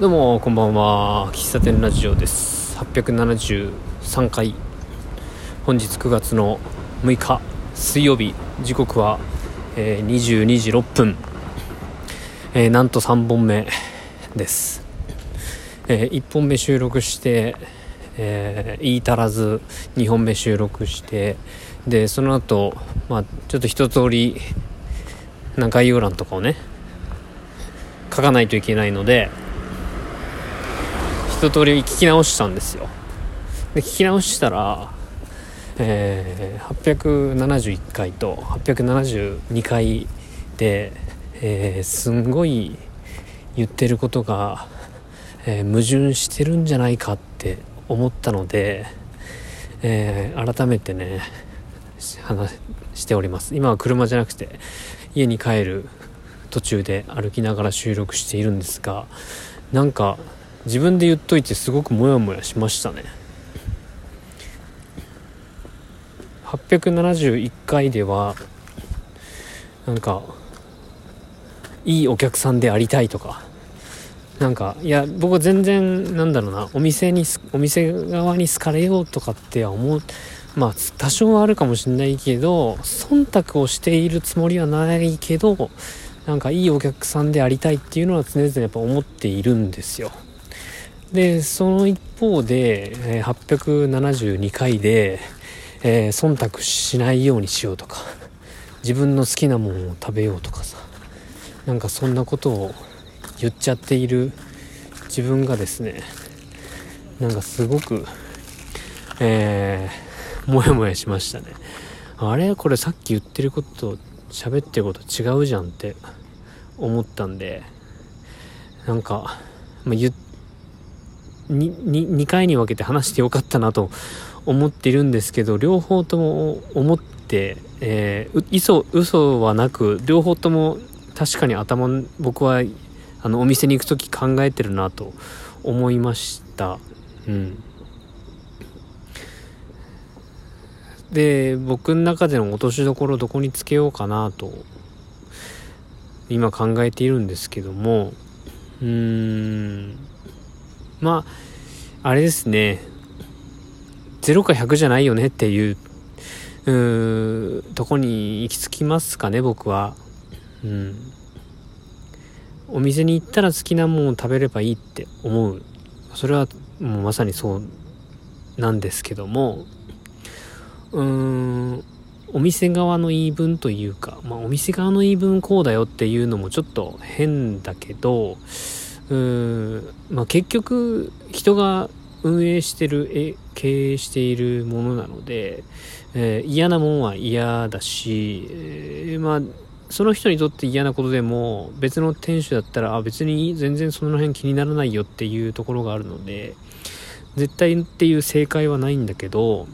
どうもこんばんは。喫茶店ラジオです。873回。本日9月の6日水曜日。時刻は、えー、22時6分、えー、なんと3本目です、えー、1本目収録して、えー、言い足らず2本目収録してでその後、まあちょっと一通りな概要欄とかをね書かないといけないので一通り聞き直したんですよ。で聞き直したら、えー、871回と872回で、えー、すんごい言ってることが、えー、矛盾してるんじゃないかって思ったので、えー、改めてね話しております。今は車じゃなくて家に帰る途中で歩きながら収録しているんですがなんか自分で言っといてすごくモヤモヤしましたね。871回ではなんかいいお客さんでありたいとかなんかいや僕は全然なんだろうなお店にお店側に好かれようとかって思うまあ多少はあるかもしれないけど忖度をしているつもりはないけどなんかいいお客さんでありたいっていうのは常々やっぱ思っているんですよ。でその一方で、え、872回で、えー、忖度しないようにしようとか自分の好きなものを食べようとかさなんかそんなことを言っちゃっている自分がですねなんかすごくえー、もやもやしましたね。あれ？これさっき言ってること喋ってること違うじゃんって思ったんでなんか、まあ、言 2, 2回に分けて話してよかったなと思ってるんですけど両方とも思って、えー、嘘嘘はなく両方とも確かに頭僕はあのお店に行く時考えてるなと思いました。うん。で僕の中での落としどころどこにつけようかなと今考えているんですけどもうーん。まああれですね。0か100じゃないよねっていううんとこに行き着きますかね僕は。うん。お店に行ったら好きなものを食べればいいって思う。それはもうまさにそうなんですけども。うーんお店側の言い分というか、まあ、お店側の言い分こうだよっていうのもちょっと変だけどうーん、まあ、結局人が運営してる経営しているものなので、えー、嫌なもんは嫌だし、えー、まあその人にとって嫌なことでも別の店主だったらあ別に全然その辺気にならないよっていうところがあるので絶対っていう正解はないんだけど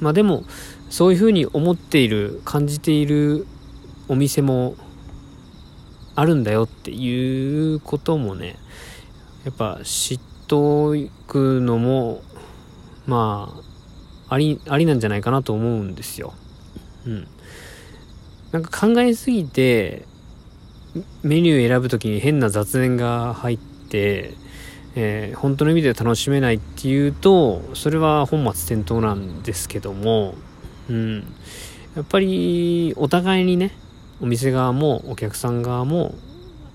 まあでもそういうふうに思っている感じているお店もあるんだよっていうこともねやっぱ知っておくのもまあありありなんじゃないかなと思うんですよ。うん。なんか考えすぎてメニュー選ぶ時に変な雑念が入ってえー、本当の意味で楽しめないっていうとそれは本末転倒なんですけども、うん、やっぱりお互いにねお店側もお客さん側も、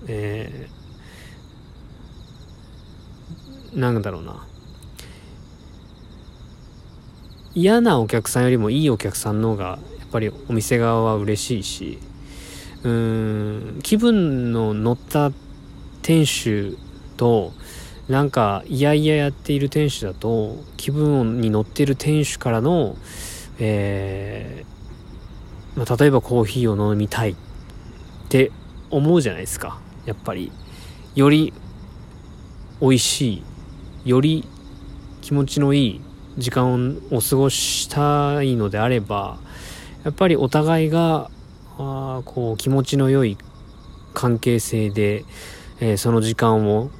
えー、なんだろうな。嫌なお客さんよりもいいお客さんの方がやっぱりお店側は嬉しいしうん気分の乗った店主となんかいやいややっている店主だと気分に乗っている店主からの、えー、まあ、例えばコーヒーを飲みたいって思うじゃないですかやっぱりより美味しいより気持ちのいい時間を過ごしたいのであればやっぱりお互いがあこう気持ちの良い関係性で、えー、その時間を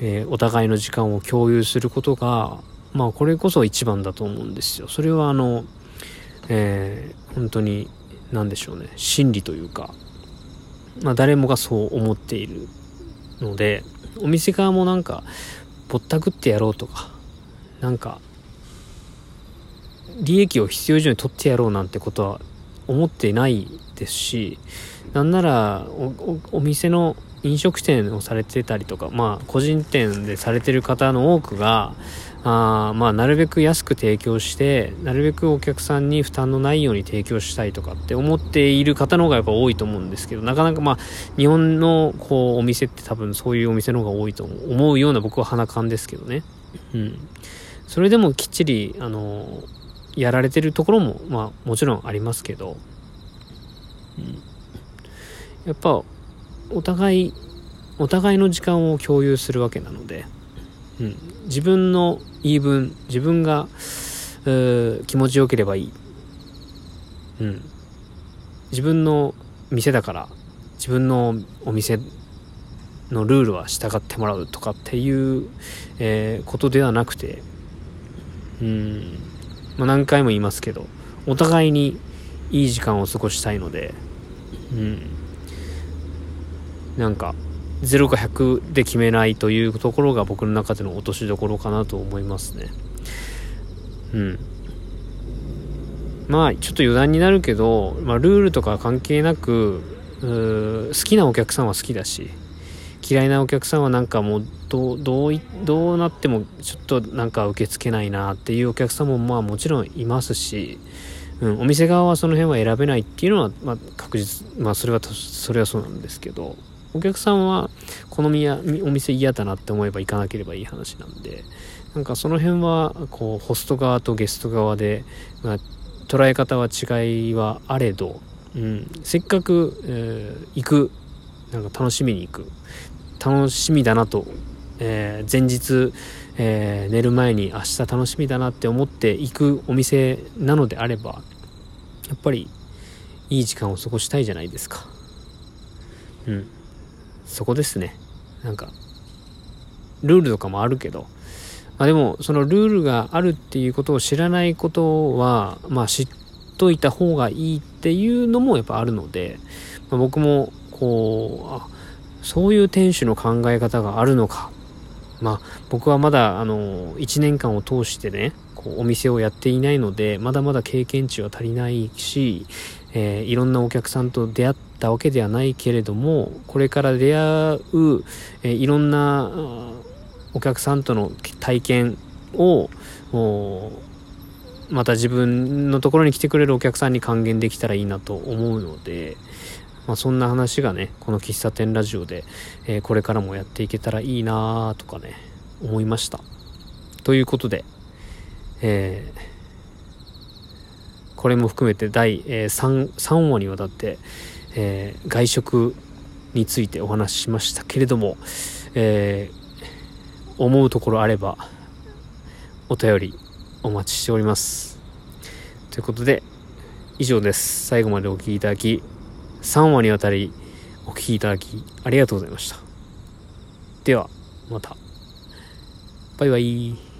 えー、お互いの時間を共有することが、まあこれこそ一番だと思うんですよ。それはあの、えー、本当に何でしょうね、真理というか、まあ誰もがそう思っているので、お店側もなんかぼったくってやろうとかなんか利益を必要以上に取ってやろうなんてことは思ってないですしなんならお店の飲食店をされてたりとか、まあ、個人店でされてる方の多くが、あまあ、なるべく安く提供して、なるべくお客さんに負担のないように提供したいとかって思っている方の方がやっぱ多いと思うんですけど、なかなかまあ、日本のこう、お店って多分そういうお店の方が多いと思うような僕は鼻感ですけどね。うん。それでもきっちり、あの、やられてるところも、まあ、もちろんありますけど、うん。やっぱ、お互いお互いの時間を共有するわけなので、うん、自分の言い分自分が気持ちよければいい、うん、自分の店だから自分のお店のルールは従ってもらうとかっていう、えー、ことではなくてうん、まあ、何回も言いますけどお互いにいい時間を過ごしたいのでうん。なんか0か100で決めないというところが僕の中での落としどころかなと思いますね。うん。まあちょっと余談になるけど、まあ、ルールとか関係なく好きなお客さんは好きだし嫌いなお客さんはなんかもうどうどうどうなってもちょっとなんか受け付けないなっていうお客さんもまあもちろんいますし、うん、お店側はその辺は選べないっていうのは、まあ、確実まあそれはそれはそうなんですけど。お客さんはこのお店嫌だなって思えば行かなければいい話なんでなんかその辺はこうホスト側とゲスト側で、まあ、捉え方は違いはあれど、うん、せっかく、えー、行くなんか楽しみに行く楽しみだなと、えー、前日、えー、寝る前に明日楽しみだなって思って行くお店なのであればやっぱりいい時間を過ごしたいじゃないですか。うん。そこですね。なんか、ルールとかもあるけど、まあ、でも、そのルールがあるっていうことを知らないことは、まあ知っといた方がいいっていうのもやっぱあるので、まあ、僕も、こう、あ、そういう店主の考え方があるのか。まあ僕はまだあの1年間を通してね、こうお店をやっていないので、まだまだ経験値は足りないし、えー、いろんなお客さんと出会ったわけではないけれどもこれから出会う、え、いろんなお客さんとの体験をまた自分のところに来てくれるお客さんに還元できたらいいなと思うので、まあ、そんな話がねこの喫茶店ラジオで、え、これからもやっていけたらいいなとかね思いました。ということで、えーこれも含めて第、え 3, 3話にわたって、えー、外食についてお話ししましたけれども、えー、思うところあればお便りお待ちしております。ということで以上です。最後までお聴きいただき3話にわたりお聴きいただきありがとうございました。ではまた。バイバイ。